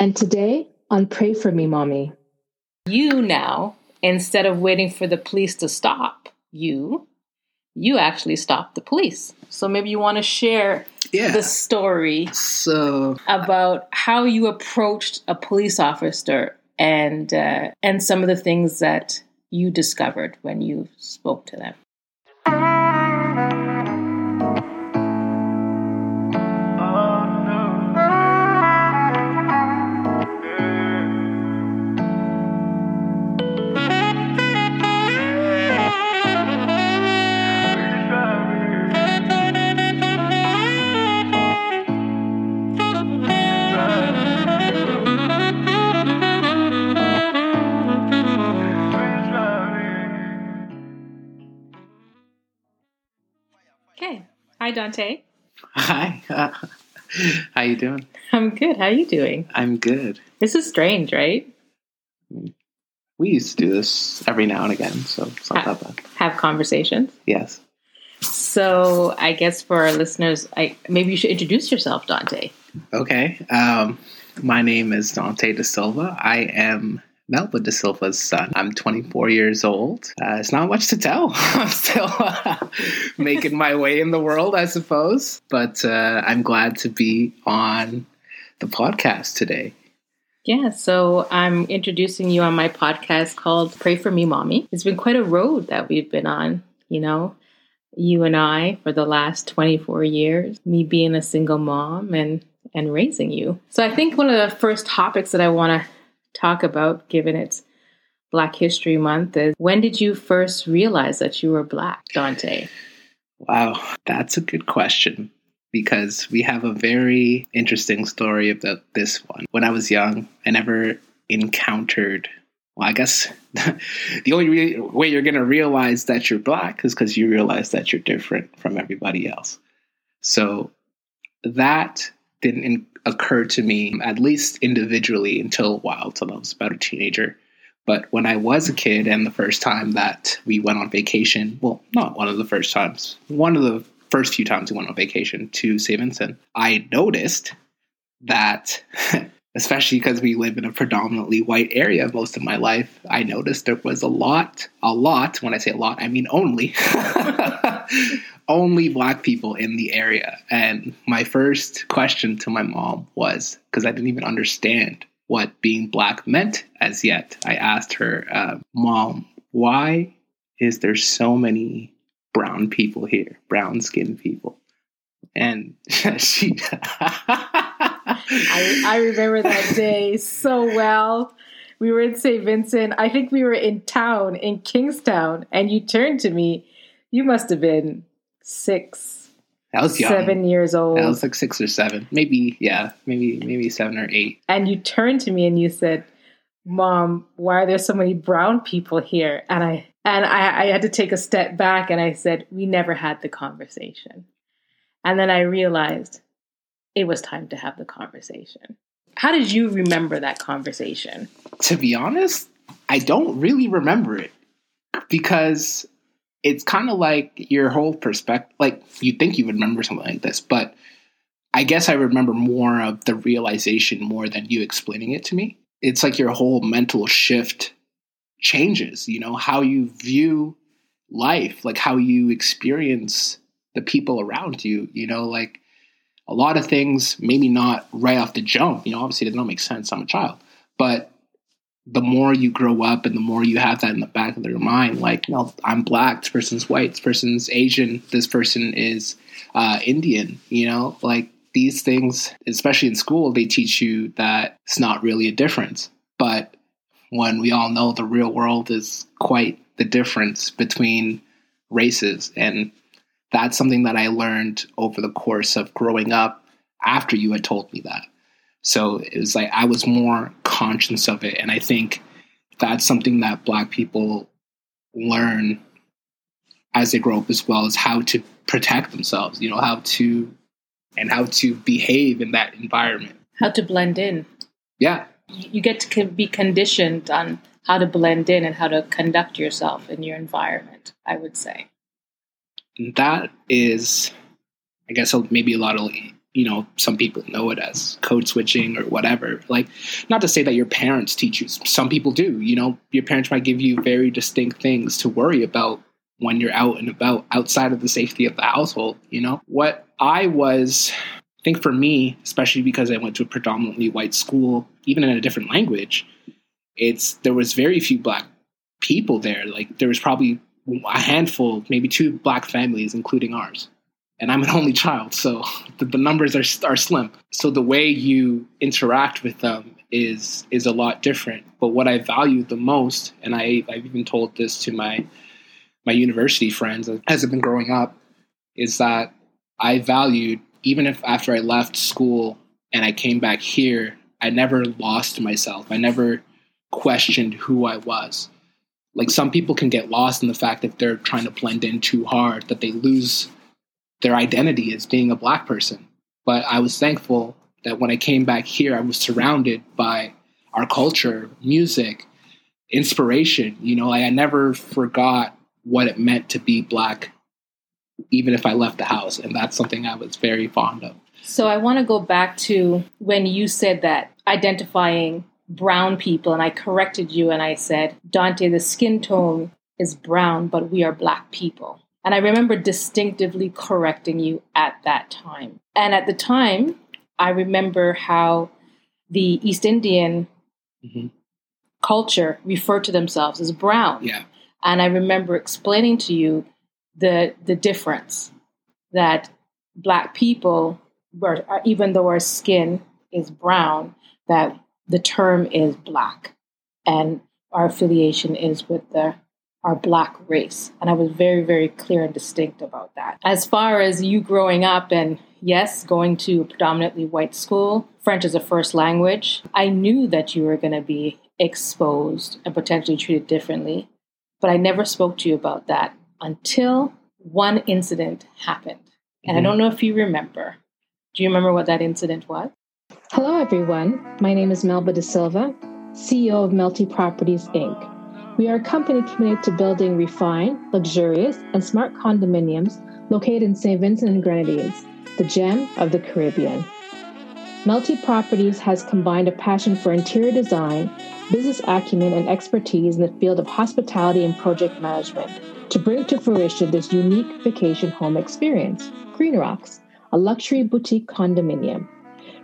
And today on Pray For Me, Mommy. You now, instead of waiting for the police to stop you, you actually stopped the police. So maybe you want to share Yeah. the story So about how you approached a police officer and uh, and some of the things that you discovered when you spoke to them. Hi, Dante. hi, uh, how you doing? I'm good. How you doing? I'm good. This is strange, right? We used to do this every now and again, so it's not that bad. Have conversations. Yes. So I guess for our listeners, I maybe you should introduce yourself, Dante. Okay. Um, my name is Dante Da Silva. I am Melba Da Silva's son. I'm 24 years old. Uh, it's not much to tell. I'm still uh, making my way in the world, I suppose. But uh, I'm glad to be on the podcast today. Yeah, so I'm introducing you on my podcast called Pray for Me, Mommy. It's been quite a road that we've been on, you know, you and I for the last 24 years, me being a single mom and and raising you. So I think one of the first topics that I want to talk about given it's Black History Month is when did you first realize that you were black, Dante? Wow, that's a good question because we have a very interesting story about this one. When I was young, I never encountered, well, I guess the only re- way you're going to realize that you're black is because you realize that you're different from everybody else. So that didn't occur to me, at least individually, until a while, until I was about a teenager. But when I was a kid, and the first time that we went on vacation, well, not one of the first times, one of the first few times we went on vacation to St. Vincent, I noticed that, especially because we live in a predominantly white area most of my life, I noticed there was a lot, a lot, when I say a lot, I mean only, only black people in the area. And my first question to my mom was because I didn't even understand what being black meant as yet. I asked her, uh, Mom, why is there so many brown people here, brown skinned people? And she. I, I remember that day so well. We were in St. Vincent. I think we were in town, in Kingstown, and you turned to me. You must have been six, was young. seven years old. That was like six or seven, maybe. Yeah, maybe maybe seven or eight. and you turned to me and you said, "Mom, why are there so many brown people here?" And I and I, I had to take a step back and I said, "We never had the conversation." And then I realized it was time to have the conversation. How did you remember that conversation? To be honest, I don't really remember it because it's kind of like your whole perspective. Like you think you would remember something like this, but I guess I remember more of the realization more than you explaining it to me. It's like your whole mental shift changes. You know how you view life, like how you experience the people around you. You know, like a lot of things, maybe not right off the jump. You know, obviously it does not make sense. I'm a child, but the more you grow up and the more you have that in the back of your mind, like, you know, I'm black, this person's white, this person's Asian, this person is uh, Indian, you know, like these things, especially in school, they teach you that it's not really a difference. But when we all know the real world is quite the difference between races. And that's something that I learned over the course of growing up after you had told me that. So it was like I was more conscious of it. And I think that's something that Black people learn as they grow up as well is how to protect themselves, you know, how to and how to behave in that environment. How to blend in. Yeah. You get to be conditioned on how to blend in and how to conduct yourself in your environment, I would say. That is, I guess, maybe a lot of you know, some people know it as code switching or whatever. Like, not to say that your parents teach you. Some people do. You know, your parents might give you very distinct things to worry about when you're out and about outside of the safety of the household. You know, what I was, I think for me, especially because I went to a predominantly white school, even in a different language, it's there was very few black people there. Like, there was probably a handful, maybe two black families, including ours and I'm an only child, so the, the, numbers are are slim. So the way you interact with them is is a lot different. But what I value the most, and I I've even told this to my my university friends as I've been growing up, is that I valued even if after I left school and I came back here, I never lost myself. I never questioned who I was. Like some people can get lost in the fact that they're trying to blend in too hard, that they lose their identity as being a black person. But I was thankful that when I came back here, I was surrounded by our culture, music, inspiration. You know, I, I never forgot what it meant to be black, even if I left the house. And that's something I was very fond of. So I want to go back to when you said that identifying brown people, and I corrected you and I said, Dante, the skin tone is brown, but we are black people. And I remember distinctively correcting you at that time. And at the time, I remember how the East Indian mm-hmm. culture referred to themselves as brown. Yeah. And I remember explaining to you the the difference that black people were, even though our skin is brown, that the term is black, and our affiliation is with the our black race. And I was very, very clear and distinct about that. As far as you growing up and yes, going to a predominantly white school, French is a first language, I knew that you were going to be exposed and potentially treated differently. But I never spoke to you about that until one incident happened. And mm-hmm. I don't know if you remember. Do you remember what that incident was? Hello, everyone. My name is Melba Da Silva, CEO of Melty Properties, Inc. We are a company committed to building refined, luxurious, and smart condominiums located in St. Vincent and Grenadines, the gem of the Caribbean. Melty Properties has combined a passion for interior design, business acumen, and expertise in the field of hospitality and project management to bring to fruition this unique vacation home experience, Green Rocks, a luxury boutique condominium.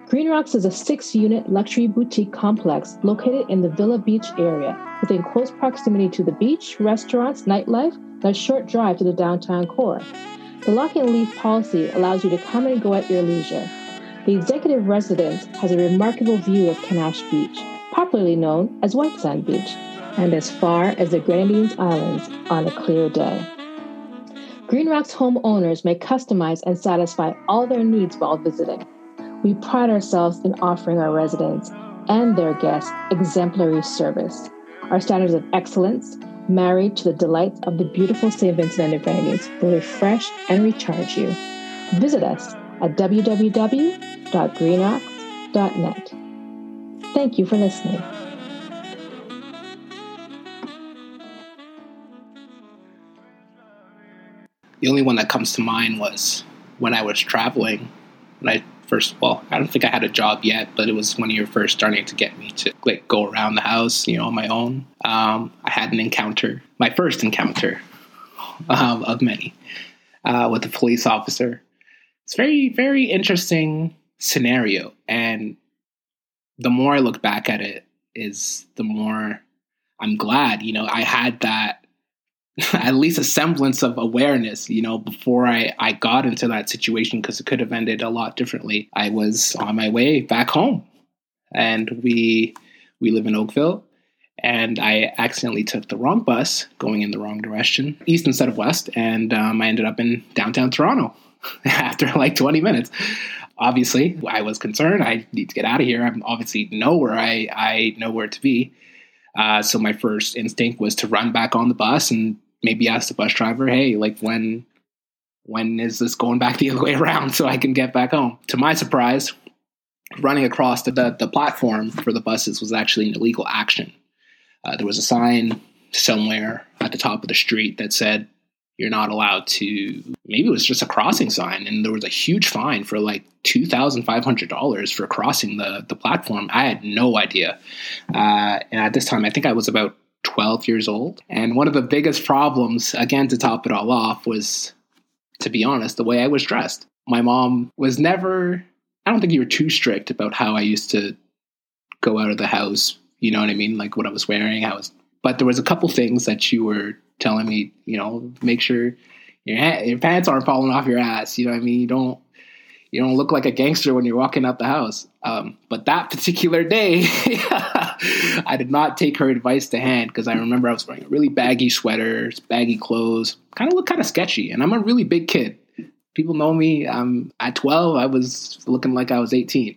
Green Rocks is a six unit luxury boutique complex located in the Villa Beach area within close proximity to the beach, restaurants, nightlife, and a short drive to the downtown core. The lock and leave policy allows you to come and go at your leisure. The executive residence has a remarkable view of Canash Beach, popularly known as White Sand Beach, and as far as the Grenadines Islands on a clear day. Green Rocks homeowners may customize and satisfy all their needs while visiting. We pride ourselves in offering our residents and their guests exemplary service. Our standards of excellence, married to the delights of the beautiful St. Vincent and the Grenadines, will refresh and recharge you. Visit us at www.greenrocks.net. Thank you for listening. The only one that comes to mind was when I was traveling, when I first well i don't think i had a job yet but it was when you were first starting to get me to like go around the house you know on my own um, i had an encounter my first encounter um, of many uh, with a police officer. It's very very interesting scenario and the more i look back at it is the more i'm glad you know i had that at least a semblance of awareness, you know, before I, I got into that situation because it could have ended a lot differently. I was on my way back home and we we live in Oakville and I accidentally took the wrong bus going in the wrong direction, east instead of west, and um, I ended up in downtown Toronto after like 20 minutes. Obviously, I was concerned. I need to get out of here. I'm obviously know where I, I know where to be. Uh, so my first instinct was to run back on the bus and maybe ask the bus driver, hey, like when when is this going back the other way around so I can get back home? To my surprise, running across the, the, the platform for the buses was actually an illegal action. Uh, there was a sign somewhere at the top of the street that said, you're not allowed to maybe it was just a crossing sign and there was a huge fine for like $2500 for crossing the, the platform i had no idea uh, and at this time i think i was about 12 years old and one of the biggest problems again to top it all off was to be honest the way i was dressed my mom was never i don't think you were too strict about how i used to go out of the house you know what i mean like what i was wearing i was but there was a couple things that you were telling me, you know, make sure your your pants aren't falling off your ass. You know what I mean? You don't you don't look like a gangster when you're walking out the house. Um, but that particular day, I did not take her advice to hand because I remember I was wearing really baggy sweaters, baggy clothes, kind of look kind of sketchy. And I'm a really big kid. People know me. I'm at 12. I was looking like I was 18.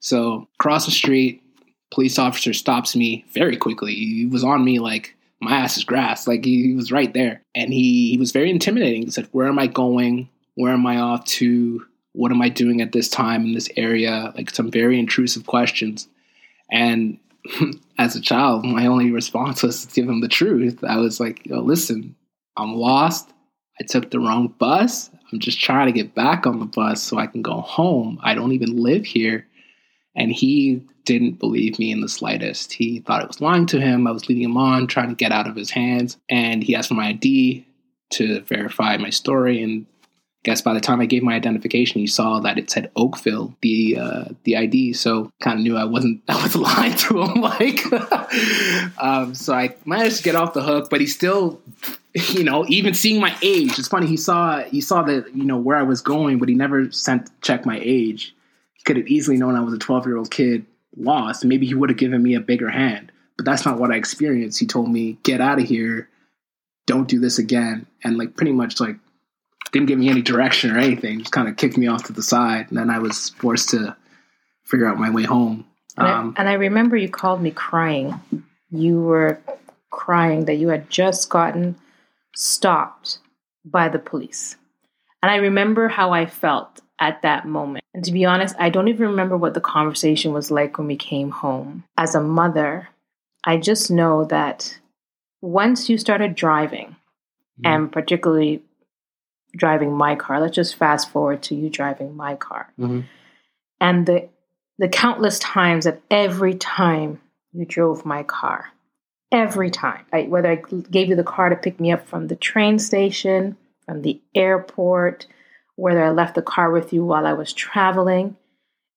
So cross the street, police officer stops me very quickly. He was on me like my ass is grass. Like he, he was right there. And he, he was very intimidating. He said, Where am I going? Where am I off to? What am I doing at this time in this area? Like some very intrusive questions. And as a child, my only response was to give him the truth. I was like, Yo, listen, I'm lost. I took the wrong bus. I'm just trying to get back on the bus so I can go home. I don't even live here. And he didn't believe me in the slightest. He thought I was lying to him. I was leading him on, trying to get out of his hands. And he asked for my ID to verify my story. And guess by the time I gave my identification, he saw that it said Oakville, the uh, the ID. So kind of knew I wasn't I was lying to him. Like, um, so I managed to get off the hook. But he still, you know, even seeing my age. It's funny. He saw he saw that you know where I was going, but he never sent check my age He could have easily known I was a 12 year old kid lost. Maybe he would have given me a bigger hand, but that's not what I experienced. He told me, get out of here. Don't do this again. And like pretty much like didn't give me any direction or anything. Just kind of kicked me off to the side. And then I was forced to figure out my way home. And, um, I, and I remember you called me crying. You were crying that you had just gotten stopped by the police. And I remember how I felt at that moment. And to be honest, I don't even remember what the conversation was like when we came home. As a mother, I just know that once you started driving, mm-hmm. and particularly driving my car, let's just fast forward to you driving my car. Mm-hmm. And the the countless times that every time you drove my car, every time, I, whether I gave you the car to pick me up from the train station, from the airport, whether I left the car with you while I was traveling.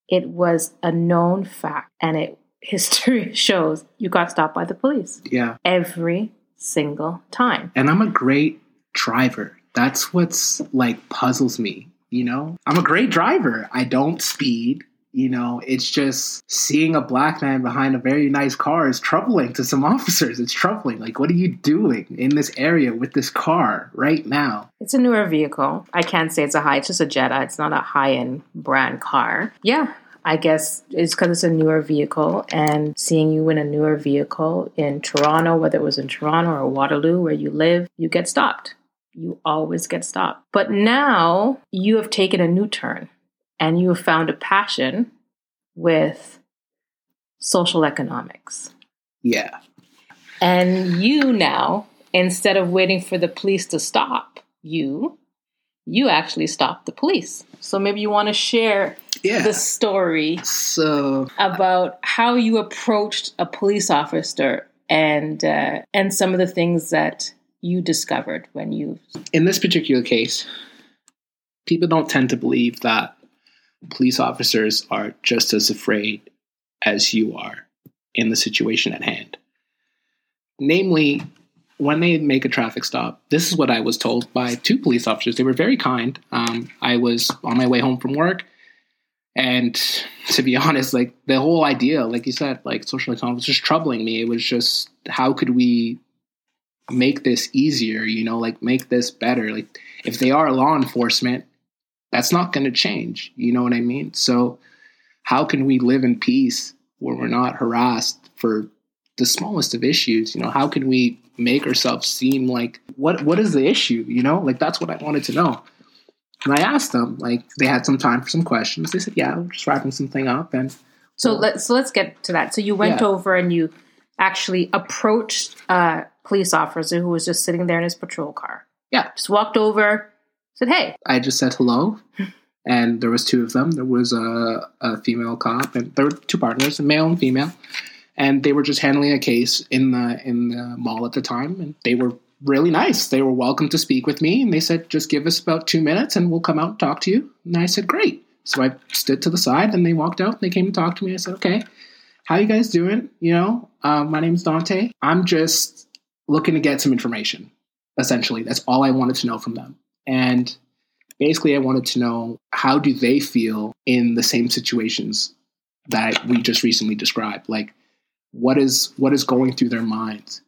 It was a known fact, and it history shows you got stopped by the police. Yeah. Every single time. And I'm a great driver. That's what's like puzzles me, you know? I'm a great driver. I don't speed. You know, it's just seeing a black man behind a very nice car is troubling to some officers. It's troubling. Like, what are you doing in this area with this car right now? It's a newer vehicle. I can't say it's a high, it's just a Jetta. It's not a high end brand car. Yeah, I guess it's because it's a newer vehicle, and seeing you in a newer vehicle in Toronto, whether it was in Toronto or Waterloo where you live, you get stopped. You always get stopped. But now you have taken a new turn and you have found a passion with social economics. Yeah. And you now, instead of waiting for the police to stop you, you actually stop the police. So maybe you want to share yeah. the story so about how you approached a police officer and uh, and some of the things that you discovered when you in this particular case people don't tend to believe that police officers are just as afraid as you are in the situation at hand. Namely, when they make a traffic stop, this is what I was told by two police officers. They were very kind. Um, I was on my way home from work. And to be honest, like the whole idea, like you said, like social economics was just troubling me. It was just how could we make this easier, you know, like make this better? Like if they are law enforcement, that's not going to change. You know what I mean? So, how can we live in peace where we're not harassed for the smallest of issues? You know, how can we make ourselves seem like what what is the issue? You know, like that's what I wanted to know. And I asked them, like they had some time for some questions. They said, "Yeah, we're just wrapping something up." And so let's so let's get to that. So you went yeah. over and you actually approached a police officer who was just sitting there in his patrol car. Yeah. Just walked over, said, hey. I just said hello. and there was two of them. There was a, a female cop, and there were two partners, a male and female, and they were just handling a case in the in the mall at the time, and they were really nice. They were welcome to speak with me, and they said, "Just give us about two minutes, and we'll come out and talk to you." And I said, "Great." So I stood to the side, and they walked out. and They came and talked to me. I said, "Okay, how you guys doing? You know, uh, my name's Dante. I'm just looking to get some information. Essentially, that's all I wanted to know from them, and." basically i wanted to know how do they feel in the same situations that we just recently described like what is what is going through their minds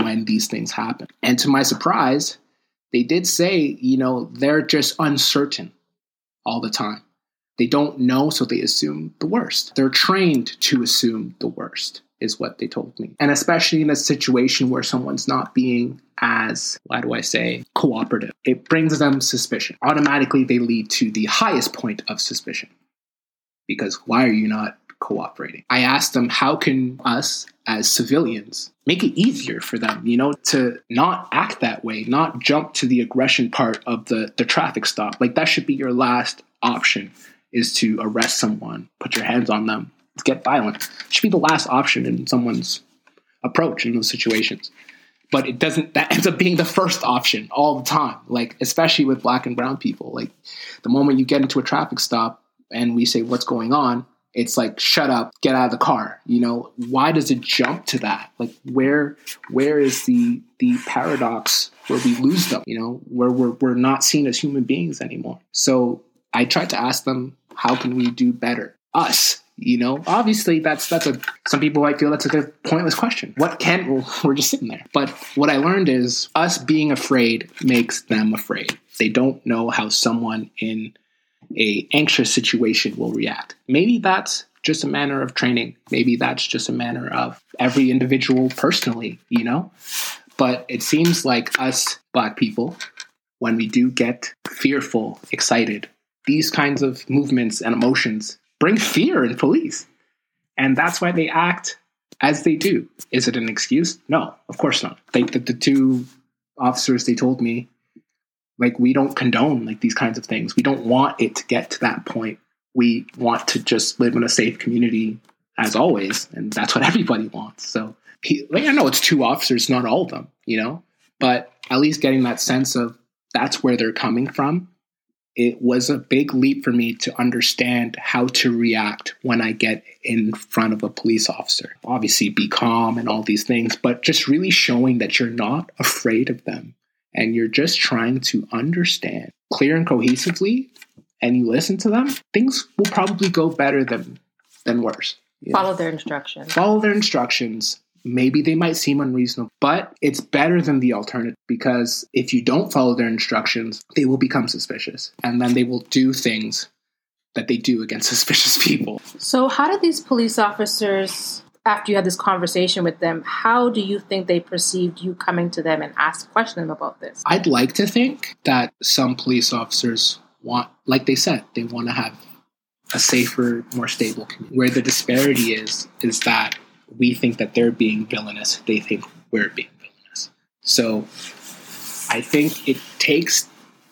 when these things happen and to my surprise they did say you know they're just uncertain all the time they don't know so they assume the worst they're trained to assume the worst is what they told me. And especially in a situation where someone's not being as, why do I say, cooperative, it brings them suspicion. Automatically, they lead to the highest point of suspicion. Because why are you not cooperating? I asked them, how can us as civilians make it easier for them, you know, to not act that way, not jump to the aggression part of the, the traffic stop? Like, that should be your last option is to arrest someone, put your hands on them, get violent. It should be the last option in someone's approach in those situations. But it doesn't, that ends up being the first option all the time. Like, especially with black and brown people. Like, the moment you get into a traffic stop and we say, What's going on? It's like, shut up, get out of the car. You know, why does it jump to that? Like, where, where is the the paradox where we lose them? You know, where we're we're not seen as human beings anymore. So I tried to ask them, how can we do better? Us, you know, obviously that's that's a some people might feel that's a pointless question. What can well, we're just sitting there. But what I learned is us being afraid makes them afraid. They don't know how someone in a anxious situation will react. Maybe that's just a manner of training. Maybe that's just a manner of every individual personally, you know? But it seems like us black people, when we do get fearful, excited, these kinds of movements and emotions bring fear in police. And that's why they act as they do. Is it an excuse? No, of course not. They, the, the two officers, they told me, like, we don't condone like these kinds of things. We don't want it to get to that point. We want to just live in a safe community as always. And that's what everybody wants. So he, like, I know it's two officers, not all of them, you know, but at least getting that sense of that's where they're coming from it was a big leap for me to understand how to react when I get in front of a police officer. Obviously, be calm and all these things, but just really showing that you're not afraid of them and you're just trying to understand clear and cohesively and you listen to them, things will probably go better than than worse. Follow their instructions. Follow their instructions maybe they might seem unreasonable, but it's better than the alternative because if you don't follow their instructions, they will become suspicious and then they will do things that they do against suspicious people. So, how did these police officers, after you had this conversation with them, how do you think they perceived you coming to them and ask questioning them about this? I'd like to think that some police officers want, like they said, they want to have a safer, more stable community. Where the disparity is, is that we think that they're being villainous, they think we're being villainous. So I think it takes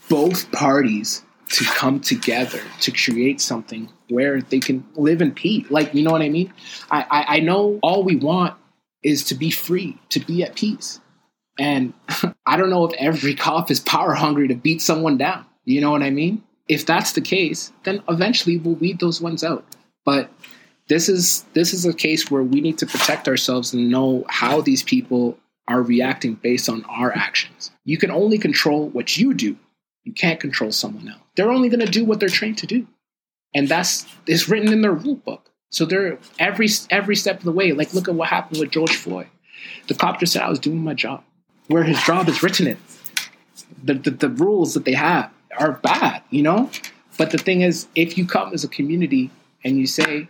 both parties to come together to create something where they can live in peace. Like, you know what I mean? I, I, I know all we want is to be free, to be at peace. And I don't know if every cop is power hungry to beat someone down. You know what I mean? If that's the case, then eventually we'll weed those ones out. But this is this is a case where we need to protect ourselves and know how these people are reacting based on our actions. You can only control what you do. You can't control someone else. They're only going to do what they're trained to do. And that's is written in their rule book. So they're every every step of the way. Like look at what happened with George Floyd. The cop just said I was doing my job. Where his job is written in. The, the, the rules that they have are bad, you know? But the thing is, if you come as a community and you say,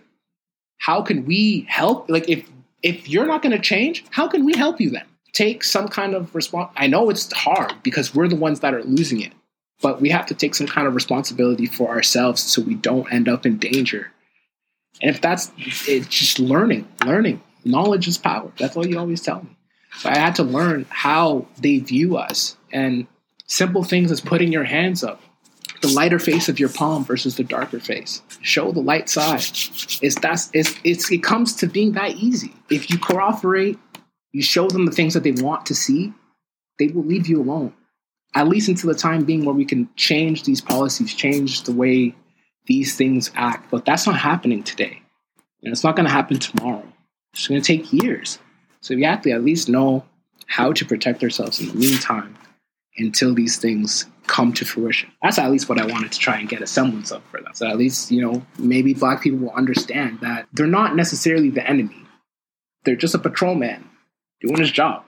how can we help? Like if if you're not going to change, how can we help you then? Take some kind of response. I know it's hard because we're the ones that are losing it, but we have to take some kind of responsibility for ourselves so we don't end up in danger. And if that's it's just learning, learning. Knowledge is power. That's what you always tell me. So I had to learn how they view us. And Simple things as putting your hands up, the lighter face of your palm versus the darker face. Show the light side. It's that's it's, it's it comes to being that easy. If you cooperate, you show them the things that they want to see, they will leave you alone. At least until the time being where we can change these policies, change the way these things act. But that's not happening today. And it's not going to happen tomorrow. It's going to take years. So we have to at least know how to protect ourselves in the meantime until these things come to fruition. That's at least what I wanted to try and get a semblance of for them. So at least, you know, maybe black people will understand that they're not necessarily the enemy. They're just a patrolman doing his job.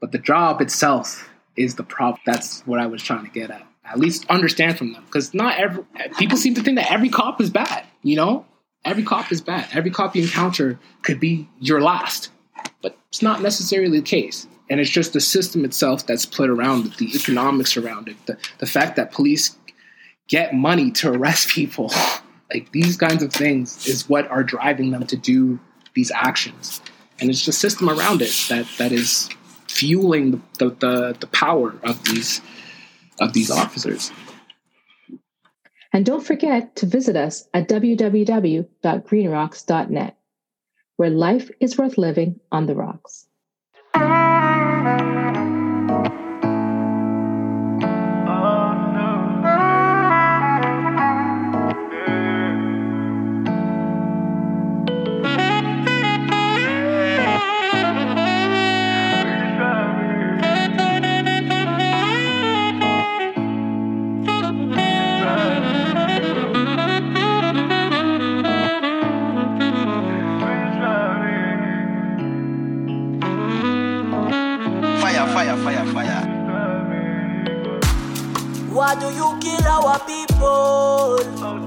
But the job itself is the problem. That's what I was trying to get at. At least understand from them. Because not every people seem to think that every cop is bad, you know? Every cop is bad. Every cop you encounter could be your last. But it's not necessarily the case and it's just the system itself that's put around it, the economics around it, the, the fact that police get money to arrest people. like these kinds of things is what are driving them to do these actions. And it's the system around it that, that is fueling the, the, the, the power of these of these officers. And don't forget to visit us at www.greenrocks.net, where life is worth living on the rocks. Thank you. Why do you kill our people?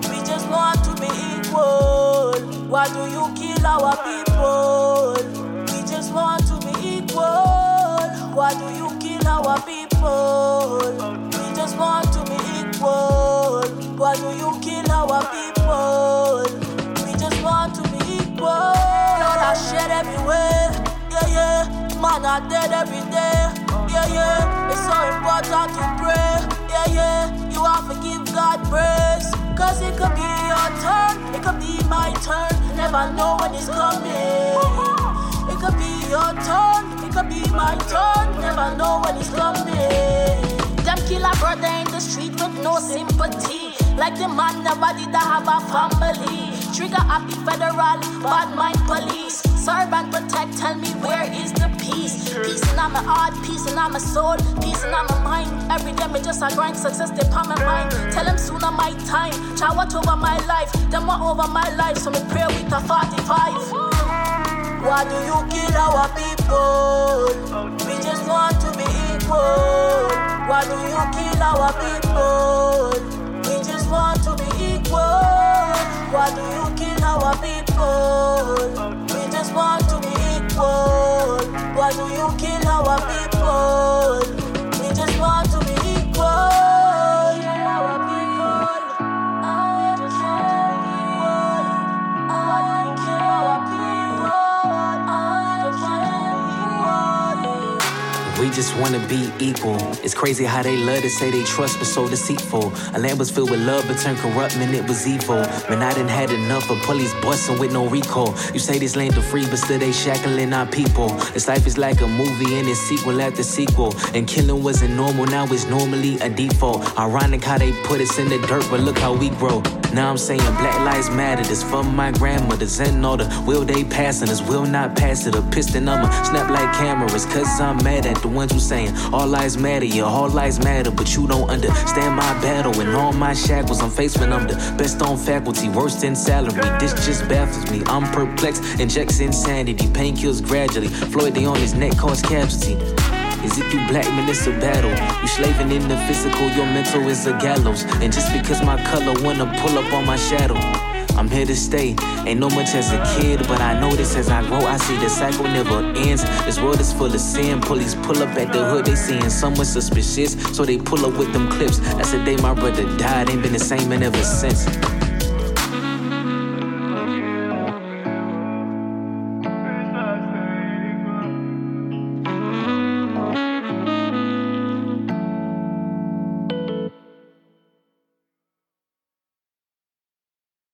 We just want to be equal. Why do you kill our people? We just want to be equal. Why do you kill our people? We just want to be equal. Why do you kill our people? We just want to be equal. Blood are shed everywhere. Man are dead every day. Yeah, yeah. It's so important to pray yeah, yeah. You have to give God praise. Cause it could be your turn, it could be my turn. Never know when it's coming. It could be your turn, it could be my turn. Never know when it's coming. Them kill a brother in the street with no sympathy. Like the man nobody that have a family. Trigger happy federal, bad mind police. Serve and protect, tell me where is the peace? Peace in my heart, peace in my soul, peace in my mind. Every day me just a grind, success they on my mind. Tell them sooner my time, try what over my life, them what over my life. So me pray with a 45. Why do you kill our people? We just want to be equal. Why do you kill our people? Just want to be equal. Why do you kill our people? We just want to be equal. Why do you kill our people? Wanna be equal. It's crazy how they love to say they trust, but so deceitful. A land was filled with love, but turned corrupt, man, it was evil. Man, I didn't had enough of police busting with no recall. You say this land are free, but still they shackling our people. This life is like a movie and it's sequel after sequel. And killing wasn't normal, now it's normally a default. Ironic how they put us in the dirt, but look how we grow. Now I'm saying Black Lives Matter. This for my grandmothers and all the will they passing us will not pass it. A piston I'ma snap like cameras. Cause I'm mad at the ones who saying all lives matter. Yeah, all lives matter. But you don't understand my battle and all my shackles. I'm faced when I'm the best on faculty, worst in salary. This just baffles me. I'm perplexed, injects insanity. Pain kills gradually. Floyd, they on his neck cause casualty. Is it through black men it's a battle? You slaving in the physical, your mental is a gallows. And just because my color wanna pull up on my shadow. I'm here to stay. Ain't no much as a kid, but I know this as I grow. I see the cycle never ends. This world is full of sin. Police pull up at the hood, they seeing someone suspicious, so they pull up with them clips. That's the day my brother died. Ain't been the same man ever since.